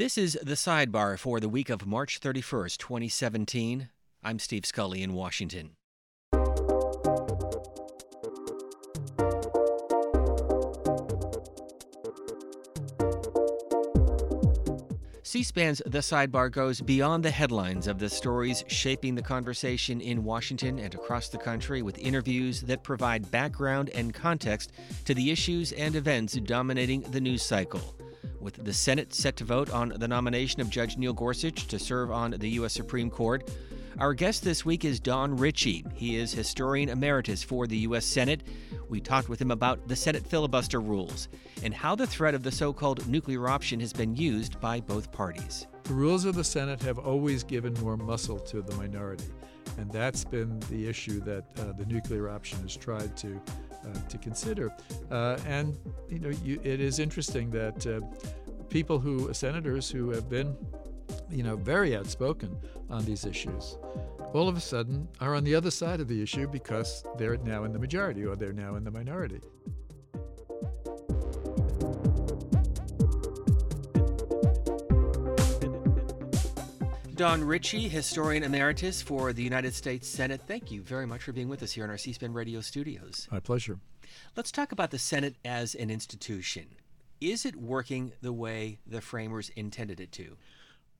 This is the sidebar for the week of March 31st, 2017. I'm Steve Scully in Washington. C SPAN's The Sidebar goes beyond the headlines of the stories shaping the conversation in Washington and across the country with interviews that provide background and context to the issues and events dominating the news cycle with the Senate set to vote on the nomination of Judge Neil Gorsuch to serve on the U.S. Supreme Court. Our guest this week is Don Ritchie. He is historian emeritus for the U.S. Senate. We talked with him about the Senate filibuster rules and how the threat of the so called nuclear option has been used by both parties. The rules of the Senate have always given more muscle to the minority, and that's been the issue that uh, the nuclear option has tried to to consider. Uh, and you know, you, it is interesting that uh, people who senators who have been you know very outspoken on these issues all of a sudden are on the other side of the issue because they're now in the majority or they're now in the minority. Don Ritchie, historian emeritus for the United States Senate. Thank you very much for being with us here in our C SPAN radio studios. My pleasure. Let's talk about the Senate as an institution. Is it working the way the framers intended it to?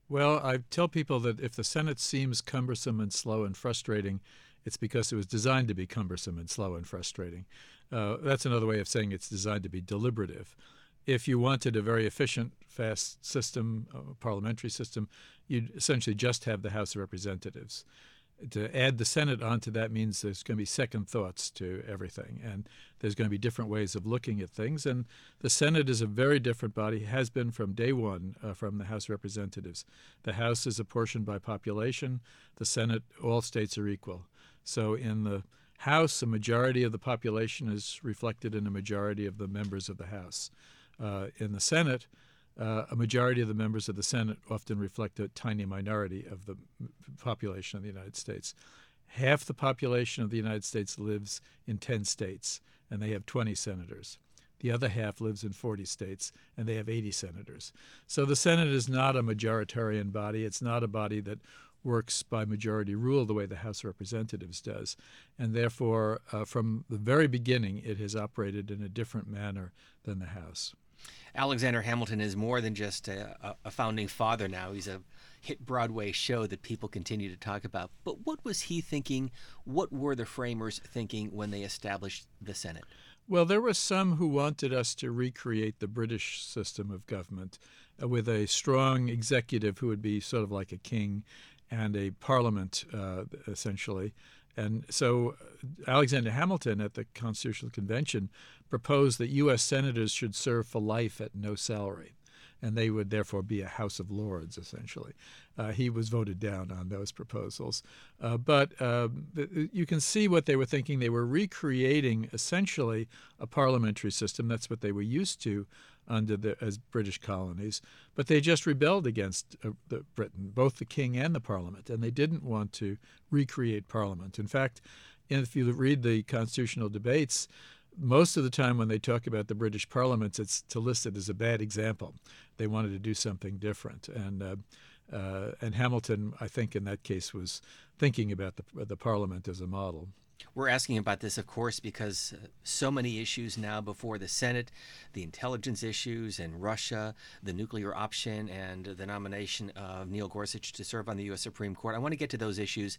Well, I tell people that if the Senate seems cumbersome and slow and frustrating, it's because it was designed to be cumbersome and slow and frustrating. Uh, that's another way of saying it's designed to be deliberative if you wanted a very efficient, fast system, uh, parliamentary system, you'd essentially just have the House of Representatives. To add the Senate onto that means there's going to be second thoughts to everything, and there's going to be different ways of looking at things. And the Senate is a very different body, has been from day one uh, from the House of Representatives. The House is apportioned by population, the Senate, all states are equal. So in the House, a majority of the population is reflected in a majority of the members of the House. Uh, in the Senate, uh, a majority of the members of the Senate often reflect a tiny minority of the population of the United States. Half the population of the United States lives in 10 states, and they have 20 senators. The other half lives in 40 states, and they have 80 senators. So the Senate is not a majoritarian body. It's not a body that works by majority rule the way the House of Representatives does. And therefore, uh, from the very beginning, it has operated in a different manner than the House. Alexander Hamilton is more than just a, a, founding father now. He's a hit Broadway show that people continue to talk about. But what was he thinking? What were the framers thinking when they established the Senate? Well, there were some who wanted us to recreate the British system of government uh, with a strong executive who would be sort of like a king and a parliament, uh, essentially. And so uh, Alexander Hamilton at the Constitutional Convention proposed that U.S. senators should serve for life at no salary, and they would therefore be a House of Lords, essentially. Uh, he was voted down on those proposals. Uh, but uh, you can see what they were thinking. They were recreating essentially a parliamentary system. That's what they were used to under the as British colonies, but they just rebelled against uh, the Britain, both the king and the parliament, and they didn't want to recreate parliament. In fact, if you read the constitutional debates, most of the time when they talk about the British parliaments, it's to list it as a bad example. They wanted to do something different, and uh, uh, and Hamilton, I think, in that case, was thinking about the the parliament as a model. We're asking about this, of course, because uh, so many issues now before the Senate the intelligence issues and Russia, the nuclear option, and the nomination of Neil Gorsuch to serve on the U.S. Supreme Court. I want to get to those issues.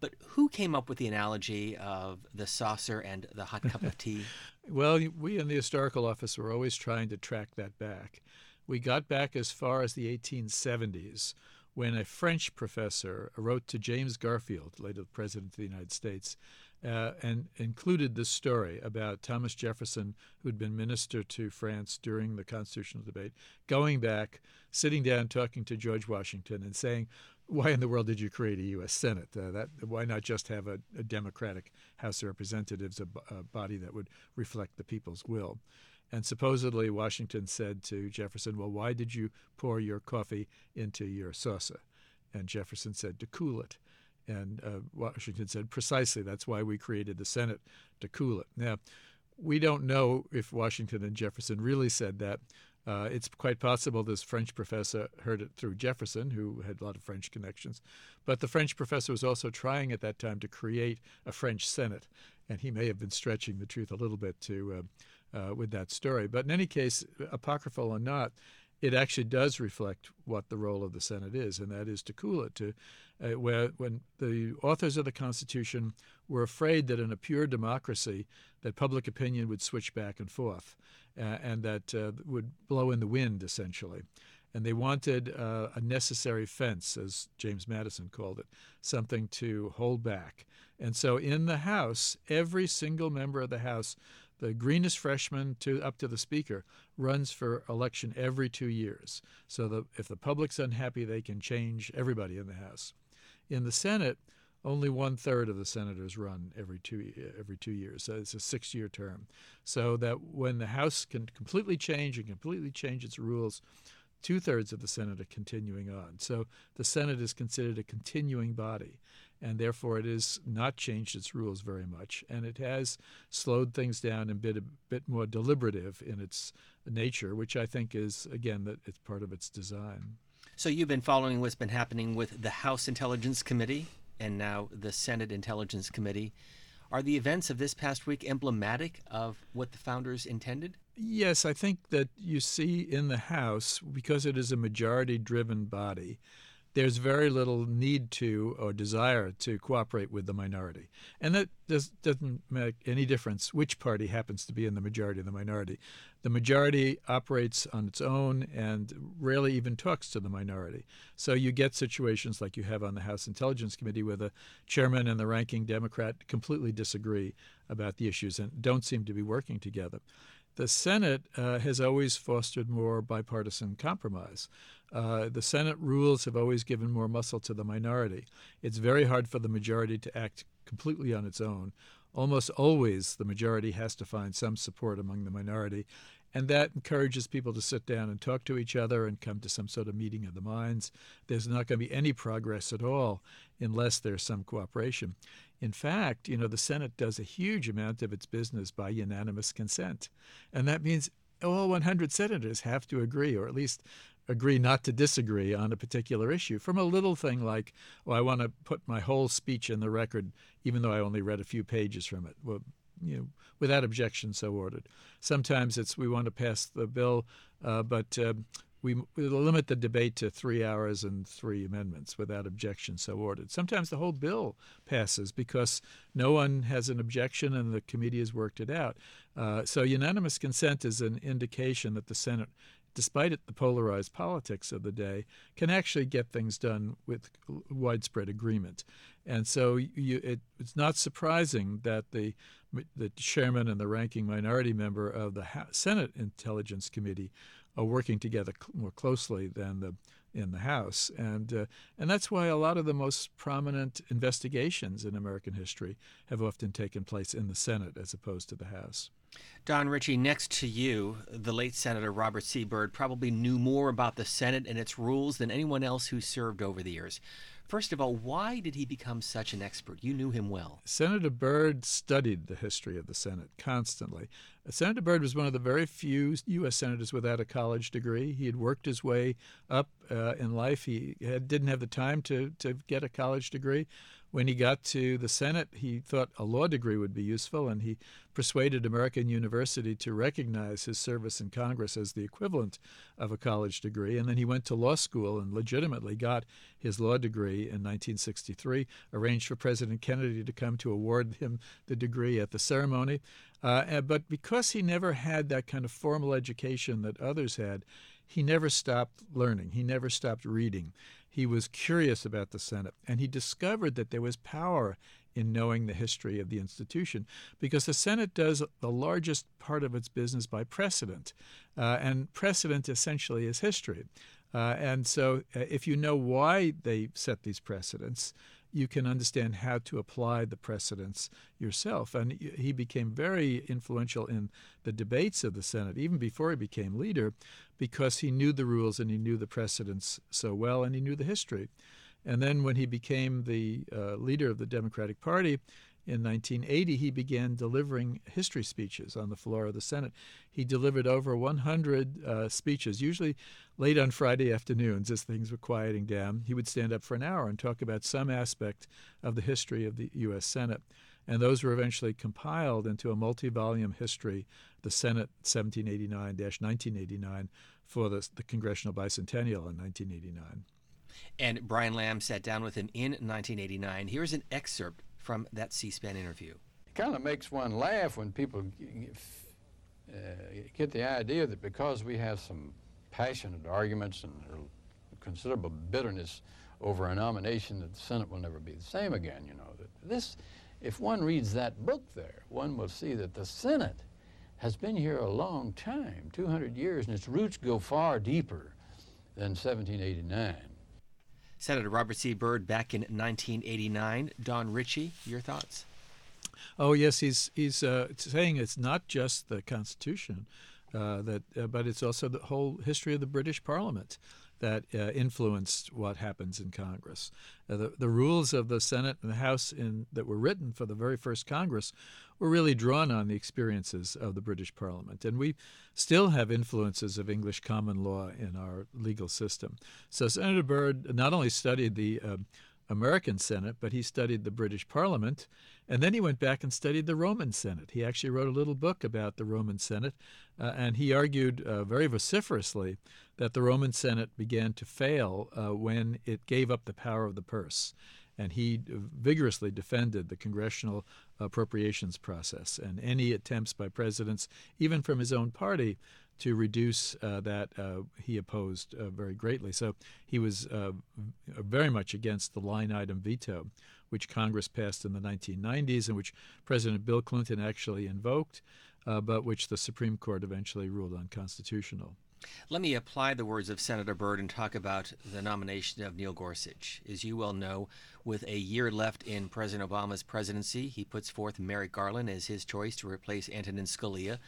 But who came up with the analogy of the saucer and the hot cup of tea? well, we in the Historical Office were always trying to track that back. We got back as far as the 1870s when a French professor wrote to James Garfield, later the President of the United States, uh, and included this story about Thomas Jefferson, who'd been minister to France during the constitutional debate, going back, sitting down, talking to George Washington, and saying, "Why in the world did you create a U.S. Senate? Uh, that why not just have a, a Democratic House of Representatives, a, a body that would reflect the people's will?" And supposedly Washington said to Jefferson, Well, why did you pour your coffee into your saucer? And Jefferson said, To cool it. And uh, Washington said, precisely, that's why we created the Senate to cool it. Now, we don't know if Washington and Jefferson really said that. Uh, it's quite possible this French professor heard it through Jefferson, who had a lot of French connections. But the French professor was also trying at that time to create a French Senate, and he may have been stretching the truth a little bit to uh, uh, with that story. But in any case, apocryphal or not, it actually does reflect what the role of the Senate is, and that is to cool it. To uh, where when the authors of the Constitution were afraid that in a pure democracy, that public opinion would switch back and forth, uh, and that uh, would blow in the wind essentially. And they wanted uh, a necessary fence, as James Madison called it, something to hold back. And so in the House, every single member of the House the greenest freshman to up to the speaker runs for election every two years. So that if the public's unhappy, they can change everybody in the House. In the Senate, only one third of the senators run every two every two years. So it's a six-year term. So that when the House can completely change and completely change its rules, two thirds of the Senate are continuing on. So the Senate is considered a continuing body and therefore it has not changed its rules very much, and it has slowed things down and been a bit more deliberative in its nature, which I think is again that it's part of its design. So you've been following what's been happening with the House Intelligence Committee and now the Senate Intelligence Committee. Are the events of this past week emblematic of what the founders intended? Yes, I think that you see in the House, because it is a majority driven body, there's very little need to or desire to cooperate with the minority. And that does, doesn't make any difference which party happens to be in the majority or the minority. The majority operates on its own and rarely even talks to the minority. So you get situations like you have on the House Intelligence Committee where the chairman and the ranking Democrat completely disagree about the issues and don't seem to be working together. The Senate uh, has always fostered more bipartisan compromise. Uh, the Senate rules have always given more muscle to the minority. It's very hard for the majority to act completely on its own. Almost always, the majority has to find some support among the minority. And that encourages people to sit down and talk to each other and come to some sort of meeting of the minds. There's not going to be any progress at all unless there's some cooperation. In fact, you know, the Senate does a huge amount of its business by unanimous consent. And that means all 100 senators have to agree, or at least agree not to disagree on a particular issue. From a little thing like, well, I want to put my whole speech in the record, even though I only read a few pages from it. Well, you know, without objection, so ordered. Sometimes it's we want to pass the bill, uh, but uh, we, we limit the debate to three hours and three amendments without objection, so ordered. Sometimes the whole bill passes because no one has an objection and the committee has worked it out. Uh, so unanimous consent is an indication that the Senate despite it, the polarized politics of the day, can actually get things done with widespread agreement. And so you, it, it's not surprising that the the chairman and the ranking minority member of the Senate Intelligence Committee are working together more closely than the in the House, and uh, and that's why a lot of the most prominent investigations in American history have often taken place in the Senate as opposed to the House. Don Ritchie, next to you, the late Senator Robert C. Byrd probably knew more about the Senate and its rules than anyone else who served over the years. First of all, why did he become such an expert? You knew him well. Senator Byrd studied the history of the Senate constantly. Senator Byrd was one of the very few U.S. senators without a college degree. He had worked his way up uh, in life. He had, didn't have the time to, to get a college degree. When he got to the Senate, he thought a law degree would be useful, and he persuaded American University to recognize his service in Congress as the equivalent of a college degree. And then he went to law school and legitimately got his law degree in 1963, arranged for President Kennedy to come to award him the degree at the ceremony. Uh, but because he never had that kind of formal education that others had, he never stopped learning. He never stopped reading. He was curious about the Senate, and he discovered that there was power in knowing the history of the institution because the Senate does the largest part of its business by precedent, uh, and precedent essentially is history. Uh, and so, uh, if you know why they set these precedents, you can understand how to apply the precedents yourself. And he became very influential in the debates of the Senate, even before he became leader, because he knew the rules and he knew the precedents so well and he knew the history. And then when he became the uh, leader of the Democratic Party, in 1980, he began delivering history speeches on the floor of the Senate. He delivered over 100 uh, speeches, usually late on Friday afternoons as things were quieting down. He would stand up for an hour and talk about some aspect of the history of the U.S. Senate. And those were eventually compiled into a multi volume history, the Senate 1789 1989, for the, the Congressional Bicentennial in 1989. And Brian Lamb sat down with him in 1989. Here's an excerpt from that C SPAN interview. It kind of makes one laugh when people uh, get the idea that because we have some passionate arguments and considerable bitterness over a nomination that the Senate will never be the same again, you know. This, if one reads that book there, one will see that the Senate has been here a long time, 200 years, and its roots go far deeper than 1789. Senator Robert C. Byrd back in 1989. Don Ritchie, your thoughts? Oh yes, he's he's uh, saying it's not just the Constitution, uh, that uh, but it's also the whole history of the British Parliament that uh, influenced what happens in Congress. Uh, the, the rules of the Senate and the House in, that were written for the very first Congress were really drawn on the experiences of the British Parliament. And we still have influences of English common law in our legal system. So Senator Byrd not only studied the uh, American Senate, but he studied the British Parliament, and then he went back and studied the Roman Senate. He actually wrote a little book about the Roman Senate, uh, and he argued uh, very vociferously that the Roman Senate began to fail uh, when it gave up the power of the purse. And he vigorously defended the congressional appropriations process and any attempts by presidents, even from his own party, to reduce uh, that uh, he opposed uh, very greatly. So he was uh, very much against the line item veto, which Congress passed in the 1990s and which President Bill Clinton actually invoked, uh, but which the Supreme Court eventually ruled unconstitutional. Let me apply the words of Senator Byrd and talk about the nomination of Neil Gorsuch. As you well know, with a year left in President Obama's presidency, he puts forth Merrick Garland as his choice to replace Antonin Scalia.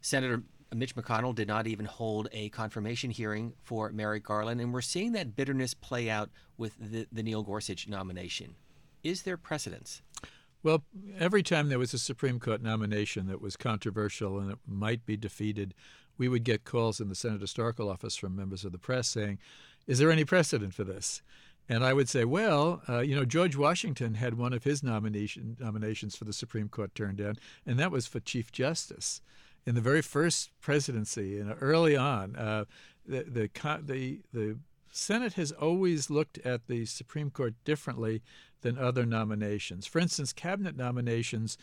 Senator Mitch McConnell did not even hold a confirmation hearing for Merrick Garland, and we're seeing that bitterness play out with the, the Neil Gorsuch nomination. Is there precedence? Well, every time there was a Supreme Court nomination that was controversial and it might be defeated, we would get calls in the Senate Historical Office from members of the press saying, Is there any precedent for this? And I would say, well, uh, you know, George Washington had one of his nomination, nominations for the Supreme Court turned down, and that was for Chief Justice. In the very first presidency, you know, early on, uh, the, the, the, the Senate has always looked at the Supreme Court differently than other nominations. For instance, cabinet nominations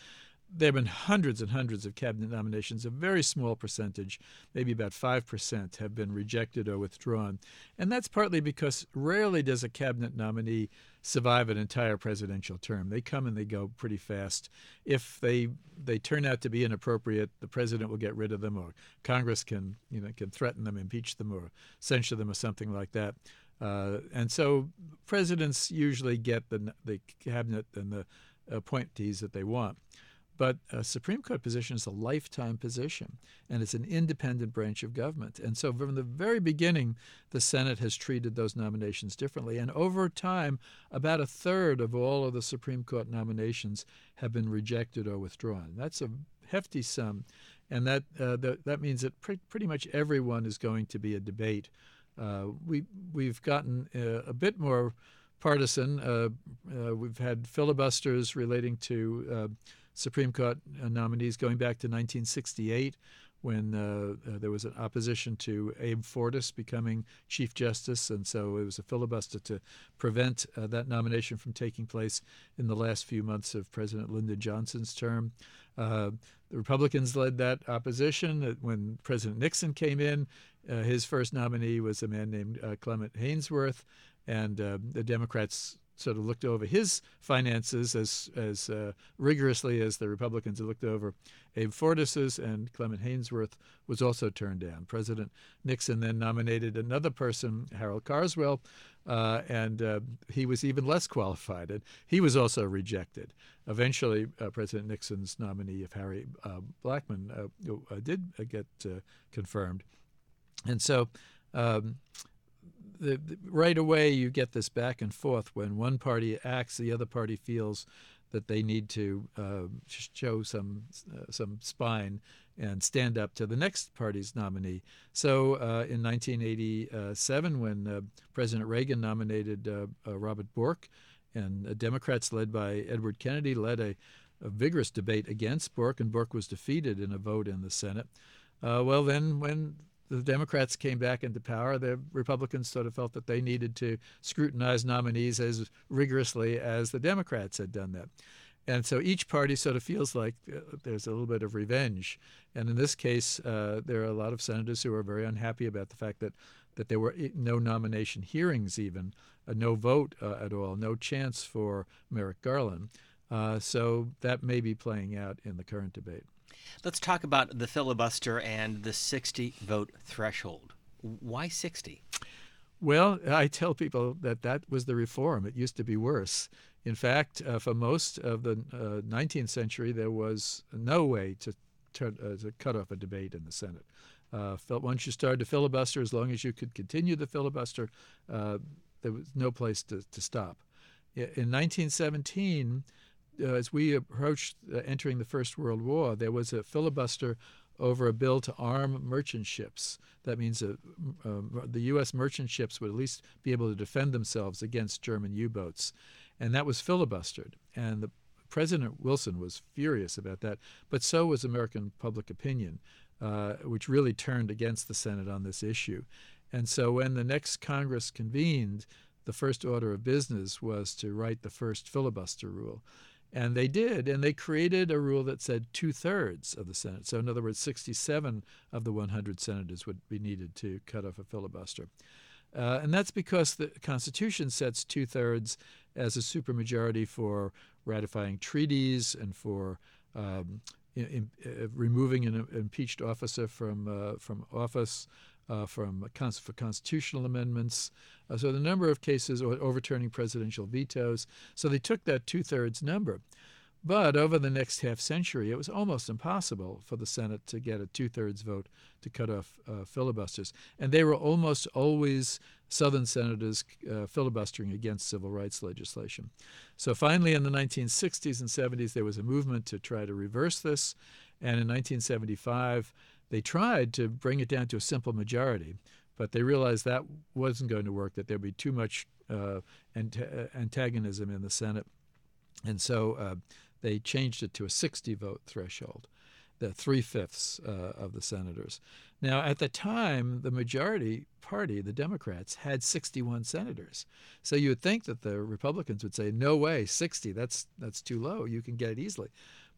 there have been hundreds and hundreds of cabinet nominations. A very small percentage, maybe about 5%, have been rejected or withdrawn. And that's partly because rarely does a cabinet nominee survive an entire presidential term. They come and they go pretty fast. If they they turn out to be inappropriate, the president will get rid of them or Congress can, you know, can threaten them, impeach them or censure them or something like that. Uh, and so presidents usually get the the cabinet and the appointees that they want. But a Supreme Court position is a lifetime position, and it's an independent branch of government. And so, from the very beginning, the Senate has treated those nominations differently. And over time, about a third of all of the Supreme Court nominations have been rejected or withdrawn. That's a hefty sum, and that uh, that, that means that pre- pretty much everyone is going to be a debate. Uh, we we've gotten uh, a bit more partisan. Uh, uh, we've had filibusters relating to uh, Supreme Court uh, nominees going back to 1968 when uh, uh, there was an opposition to Abe Fortas becoming Chief Justice, and so it was a filibuster to prevent uh, that nomination from taking place in the last few months of President Lyndon Johnson's term. Uh, the Republicans led that opposition. When President Nixon came in, uh, his first nominee was a man named Clement Haynsworth, and the Democrats sort of looked over his finances as as uh, rigorously as the Republicans had looked over Abe Fortas's, and Clement Haynsworth was also turned down. President Nixon then nominated another person, Harold Carswell, uh, and uh, he was even less qualified, and he was also rejected. Eventually, uh, President Nixon's nominee of Harry uh, Blackmun uh, did get confirmed, and so. Um, the, right away you get this back and forth when one party acts, the other party feels that they need to uh, show some uh, some spine and stand up to the next party's nominee. So uh, in 1987, when uh, President Reagan nominated uh, uh, Robert Bork, and Democrats led by Edward Kennedy led a, a, vigorous debate against Bork, and Bork was defeated in a vote in the Senate. well, then when the Democrats came back into power, the Republicans sort of felt that they needed to scrutinize nominees as rigorously as the Democrats had done that. And so each party sort of feels like uh, there's a little bit of revenge. And in this case, uh, there are a lot of senators who are very unhappy about the fact that, that there were no nomination hearings, even, uh, no vote uh, at all, no chance for Merrick Garland. Uh, so that may be playing out in the current debate. Let's talk about the filibuster and the 60 vote threshold. Why 60? Well, I tell people that that was the reform. It used to be worse. In fact, uh, for most of the uh, 19th century, there was no way to, turn, uh, to cut off a debate in the Senate. Uh, once you started to filibuster, as long as you could continue the filibuster, uh, there was no place to, to stop. In 1917, uh, as we approached entering the First World War, there was a filibuster over a bill to arm merchant ships. That means that uh, the U.S. merchant ships would at least be able to defend themselves against German U-boats, and that was filibustered. And the, President Wilson was furious about that, but so was American public opinion, uh, which really turned against the Senate on this issue. And so when the next Congress convened, the first order of business was to write the first filibuster rule. And they did, and they created a rule that said two thirds of the Senate. So, in other words, 67 of the 100 senators would be needed to cut off a filibuster. Uh, and that's because the Constitution sets two thirds as a supermajority for ratifying treaties and for um, in, in, uh, removing an impeached officer from uh, from office, uh, from for constitutional amendments. Uh, so the number of cases overturning presidential vetoes. So they took that two thirds number. But over the next half century, it was almost impossible for the Senate to get a two thirds vote to cut off uh, filibusters. And they were almost always Southern senators uh, filibustering against civil rights legislation. So finally, in the 1960s and 70s, there was a movement to try to reverse this. And in 1975, they tried to bring it down to a simple majority, but they realized that wasn't going to work, that there'd be too much uh, uh, antagonism in the Senate. And so uh, they changed it to a 60 vote threshold, the three fifths uh, of the senators. Now, at the time, the majority party, the Democrats, had 61 senators. So you would think that the Republicans would say, no way, 60, that's, that's too low. You can get it easily.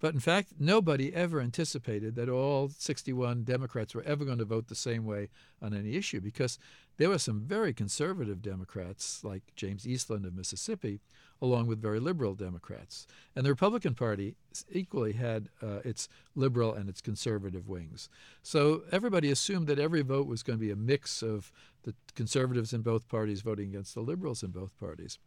But in fact, nobody ever anticipated that all 61 Democrats were ever going to vote the same way on any issue because there were some very conservative Democrats, like James Eastland of Mississippi, along with very liberal Democrats. And the Republican Party equally had uh, its liberal and its conservative wings. So everybody assumed that every vote was going to be a mix of the conservatives in both parties voting against the liberals in both parties.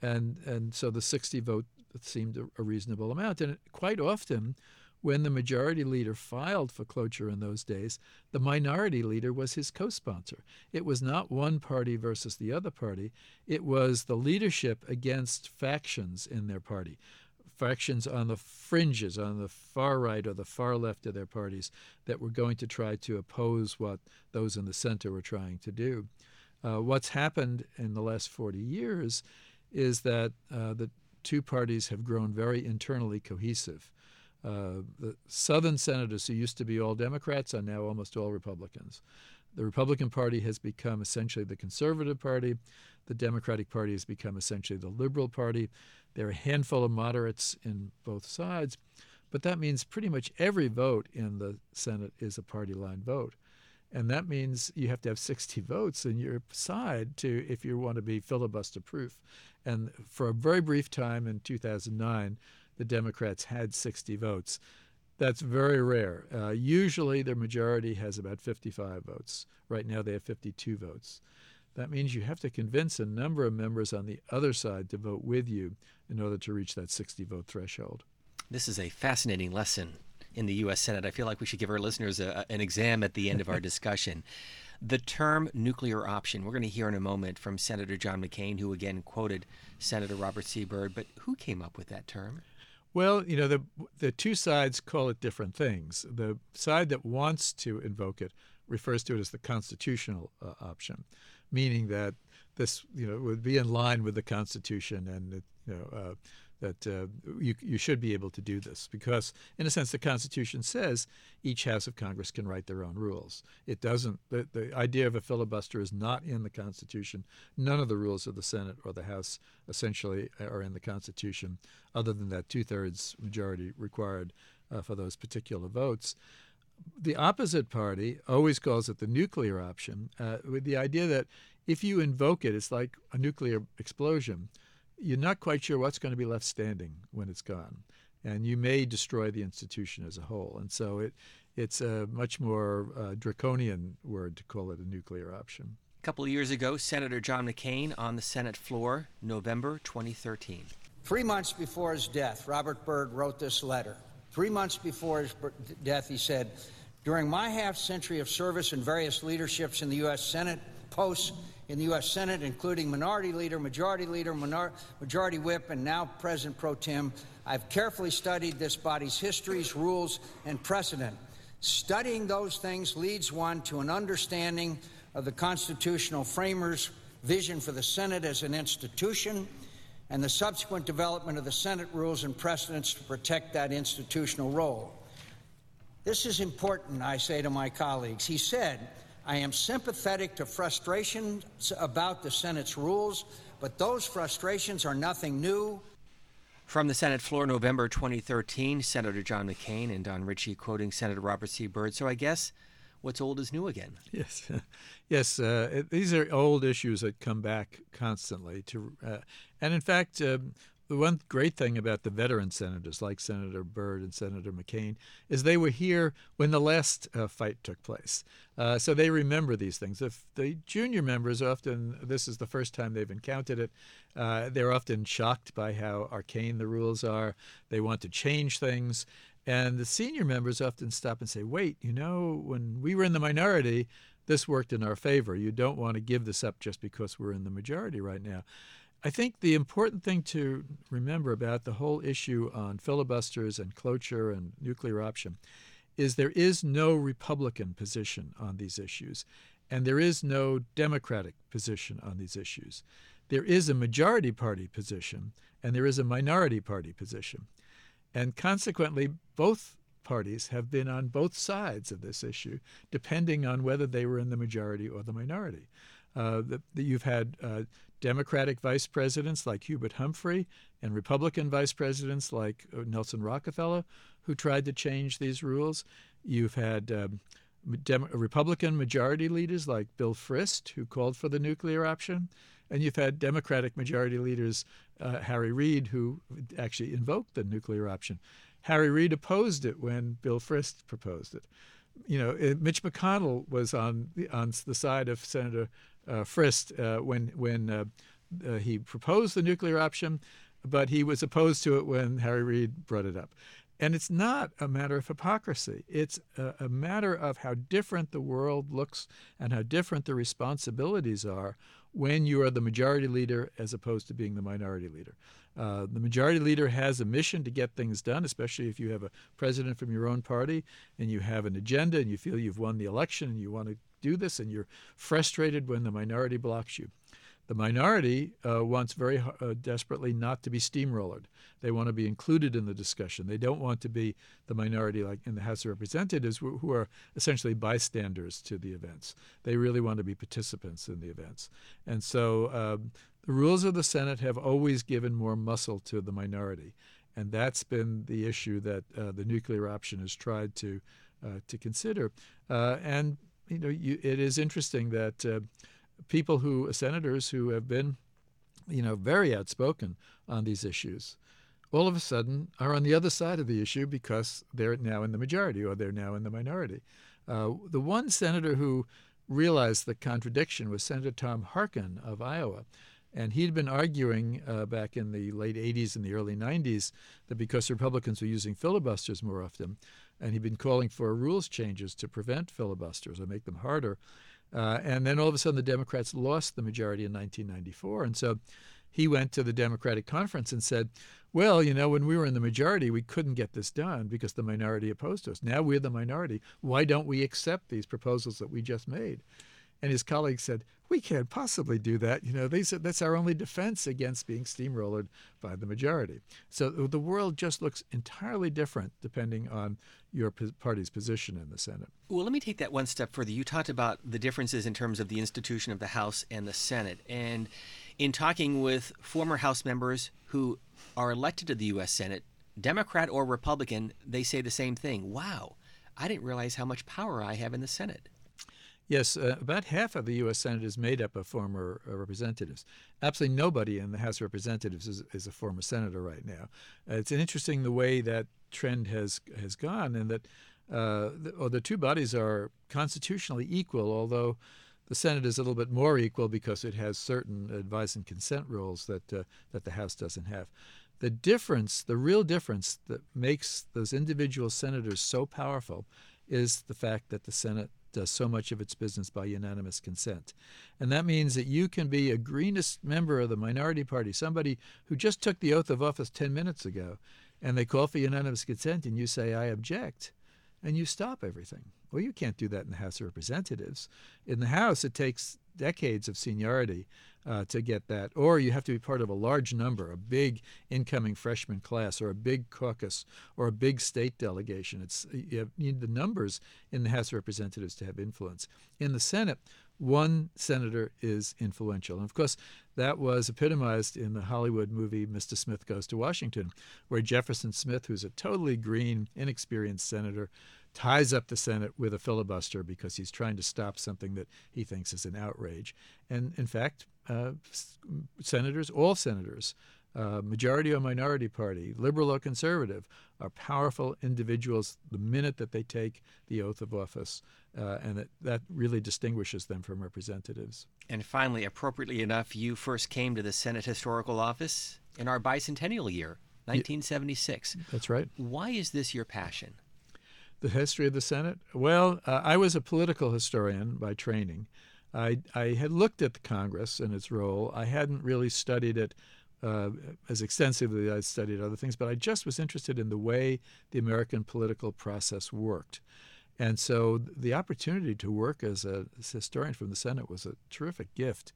And, and so the 60 vote seemed a, a reasonable amount. And quite often, when the majority leader filed for cloture in those days, the minority leader was his co sponsor. It was not one party versus the other party, it was the leadership against factions in their party. Factions on the fringes, on the far right or the far left of their parties, that were going to try to oppose what those in the center were trying to do. Uh, what's happened in the last 40 years is that uh, the two parties have grown very internally cohesive. Uh, the Southern senators who used to be all Democrats are now almost all Republicans. The Republican Party has become essentially the conservative party. The Democratic Party has become essentially the liberal party. There are a handful of moderates in both sides, but that means pretty much every vote in the Senate is a party line vote. And that means you have to have 60 votes in your side to if you want to be filibuster proof. And for a very brief time in 2009, the Democrats had 60 votes. That's very rare. Uh, usually, their majority has about 55 votes. Right now, they have 52 votes. That means you have to convince a number of members on the other side to vote with you in order to reach that 60 vote threshold. This is a fascinating lesson in the U.S. Senate. I feel like we should give our listeners a, an exam at the end of our discussion. The term nuclear option, we're going to hear in a moment from Senator John McCain, who again quoted Senator Robert. Byrd, but who came up with that term? Well, you know, the the two sides call it different things. The side that wants to invoke it refers to it as the constitutional uh, option, meaning that this, you know, would be in line with the Constitution and, you know, uh, that uh, you, you should be able to do this because, in a sense, the Constitution says each House of Congress can write their own rules. It doesn't, the, the idea of a filibuster is not in the Constitution. None of the rules of the Senate or the House essentially are in the Constitution, other than that two thirds majority required uh, for those particular votes. The opposite party always calls it the nuclear option, uh, with the idea that if you invoke it, it's like a nuclear explosion you're not quite sure what's going to be left standing when it's gone, and you may destroy the institution as a whole. And so it it's a much more uh, draconian word to call it a nuclear option. A couple of years ago, Senator John McCain on the Senate floor, November 2013. Three months before his death, Robert Byrd wrote this letter. Three months before his death, he said, During my half century of service in various leaderships in the U.S. Senate, posts in the U.S. Senate, including Minority Leader, Majority Leader, Minor- Majority Whip, and now President Pro Tem. I've carefully studied this body's histories, rules, and precedent. Studying those things leads one to an understanding of the constitutional framers' vision for the Senate as an institution and the subsequent development of the Senate rules and precedents to protect that institutional role. This is important, I say to my colleagues. He said, I am sympathetic to frustrations about the Senate's rules, but those frustrations are nothing new. From the Senate floor, November 2013, Senator John McCain and Don Ritchie quoting Senator Robert C. Byrd. So I guess what's old is new again. Yes, yes. Uh, these are old issues that come back constantly. To uh, and in fact, um, the one great thing about the veteran senators like Senator Byrd and Senator McCain is they were here when the last uh, fight took place. Uh, so they remember these things. If the junior members often, this is the first time they've encountered it, uh, they're often shocked by how arcane the rules are. They want to change things. And the senior members often stop and say, wait, you know, when we were in the minority, this worked in our favor. You don't want to give this up just because we're in the majority right now. I think the important thing to remember about the whole issue on filibusters and cloture and nuclear option is there is no Republican position on these issues, and there is no Democratic position on these issues. There is a majority party position, and there is a minority party position. And consequently, both parties have been on both sides of this issue, depending on whether they were in the majority or the minority. Uh, that, you've had uh, Democratic vice presidents like Hubert Humphrey and Republican vice presidents like uh, Nelson Rockefeller who tried to change these rules. You've had um, Dem- Republican majority leaders like Bill Frist who called for the nuclear option. And you've had Democratic majority leaders, uh, Harry Reid, who actually invoked the nuclear option. Harry Reid opposed it when Bill Frist proposed it. You know, Mitch McConnell was on the, on the side of Senator uh, Frist uh, when when uh, uh, he proposed the nuclear option, but he was opposed to it when Harry Reid brought it up. And it's not a matter of hypocrisy. It's a, a, matter of how different the world looks and how different the responsibilities are when you are the majority leader as opposed to being the minority leader. Uh, the majority leader has a mission to get things done, especially if you have a president from your own party and you have an agenda and you feel you've won the election and you want to do this and you're frustrated when the minority blocks you. The minority uh, wants very uh, desperately not to be steamrollered. They want to be included in the discussion. They don't want to be the minority, like in the House of Representatives, who, who are essentially bystanders to the events. They really want to be participants in the events. And so um, the rules of the Senate have always given more muscle to the minority. And that's been the issue that uh, the nuclear option has tried to, uh, to consider. Uh, and you know, you, it is interesting that uh, people who, senators who have been, you know, very outspoken on these issues, all of a sudden are on the other side of the issue because they're now in the majority or they're now in the minority. Uh, the one senator who realized the contradiction was Senator Tom Harkin of Iowa. And he'd been arguing uh, back in the late 80s and the early 90s that because Republicans were using filibusters more often, and he'd been calling for rules changes to prevent filibusters or make them harder. Uh, and then all of a sudden, the Democrats lost the majority in 1994. And so he went to the Democratic conference and said, well, you know, when we were in the majority, we couldn't get this done because the minority opposed us. Now we're the minority. Why don't we accept these proposals that we just made? And his colleagues said, we can't possibly do that. You know, they said that's our only defense against being steamrollered by the majority. So the world just looks entirely different depending on your party's position in the Senate. Well, let me take that one step further. You talked about the differences in terms of the institution of the House and the Senate. And in talking with former House members who are elected to the U.S. Senate, Democrat or Republican, they say the same thing. Wow, I didn't realize how much power I have in the Senate. Yes, uh, about half of the U.S. Senate is made up of former uh, representatives. Absolutely nobody in the House of Representatives is, is a former senator right now. Uh, it's interesting the way that trend has has gone, and that uh, the, the two bodies are constitutionally equal, although the Senate is a little bit more equal because it has certain advice and consent rules that uh, that the House doesn't have. The difference, the real difference that makes those individual senators so powerful, is the fact that the Senate does so much of its business by unanimous consent. And that means that you can be a greenest member of the minority party, somebody who just took the oath of office 10 minutes ago, and they call for unanimous consent, and you say, I object, and you stop everything. Well, you can't do that in the House of Representatives. In the House, it takes decades of seniority uh, to get that, or you have to be part of a large number, a big incoming freshman class, or a big caucus, or a big state delegation. It's you, have, you need the numbers in the House of Representatives to have influence. In the Senate, one senator is influential. And of course, that was epitomized in the Hollywood movie Mr. Smith Goes to Washington, where Jefferson Smith, who's a totally green, inexperienced senator, ties up the Senate with a filibuster because he's trying to stop something that he thinks is an outrage. And in fact, uh, senators, all senators, uh, majority or minority party, liberal or conservative, are powerful individuals the minute that they take the oath of office, uh, and that, that really distinguishes them from representatives. And finally, appropriately enough, you first came to the Senate Historical Office in our bicentennial year, 1976. That's right. Why is this your passion? The history of the Senate? Well, uh, I was a political historian by training. I, I had looked at the Congress and its role. I hadn't really studied it uh, as extensively as I studied other things, but I just was interested in the way the American political process worked. And so the opportunity to work as a historian from the Senate was a terrific gift.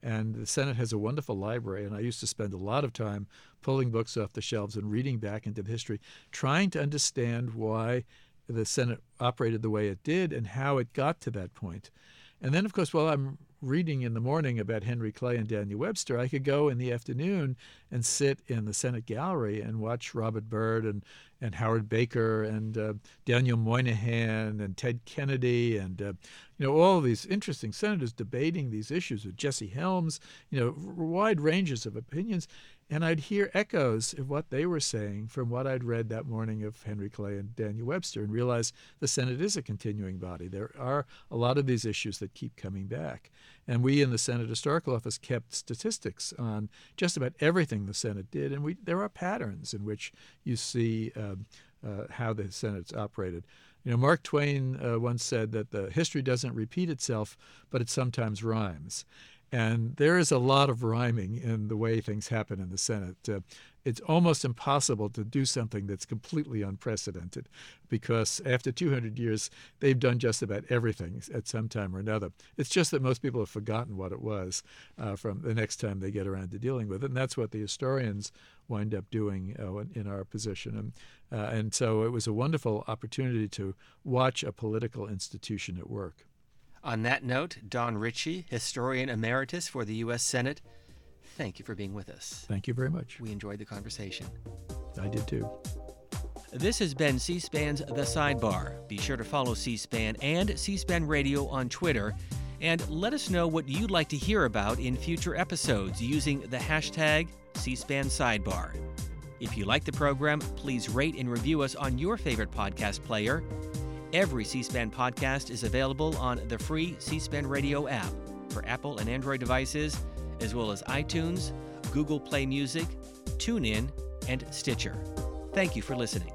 And the Senate has a wonderful library, and I used to spend a lot of time pulling books off the shelves and reading back into the history, trying to understand why the Senate operated the way it did and how it got to that point. And then, of course, while I'm reading in the morning about Henry Clay and Daniel Webster, I could go in the afternoon and sit in the Senate gallery and watch Robert Byrd and, and Howard Baker and uh, Daniel Moynihan and Ted Kennedy and uh, you know all these interesting senators debating these issues with Jesse Helms, you know wide ranges of opinions, and I'd hear echoes of what they were saying from what I'd read that morning of Henry Clay and Daniel Webster and realize the Senate is a continuing body. There are a lot of these issues that keep coming back. And we in the Senate Historical Office kept statistics on just about everything the Senate did. And we, there are patterns in which you see um, uh, how the Senate's operated. You know, Mark Twain uh, once said that the history doesn't repeat itself, but it sometimes rhymes. And there is a lot of rhyming in the way things happen in the Senate. Uh, it's almost impossible to do something that's completely unprecedented because after 200 years, they've done just about everything at some time or another. It's just that most people have forgotten what it was uh, from the next time they get around to dealing with it. And that's what the historians wind up doing uh, in our position. And, uh, and so it was a wonderful opportunity to watch a political institution at work. On that note, Don Ritchie, historian emeritus for the U.S. Senate, thank you for being with us. Thank you very much. We enjoyed the conversation. I did too. This has been C SPAN's The Sidebar. Be sure to follow C SPAN and C SPAN Radio on Twitter. And let us know what you'd like to hear about in future episodes using the hashtag C SPAN Sidebar. If you like the program, please rate and review us on your favorite podcast player Every C SPAN podcast is available on the free C SPAN radio app for Apple and Android devices, as well as iTunes, Google Play Music, TuneIn, and Stitcher. Thank you for listening.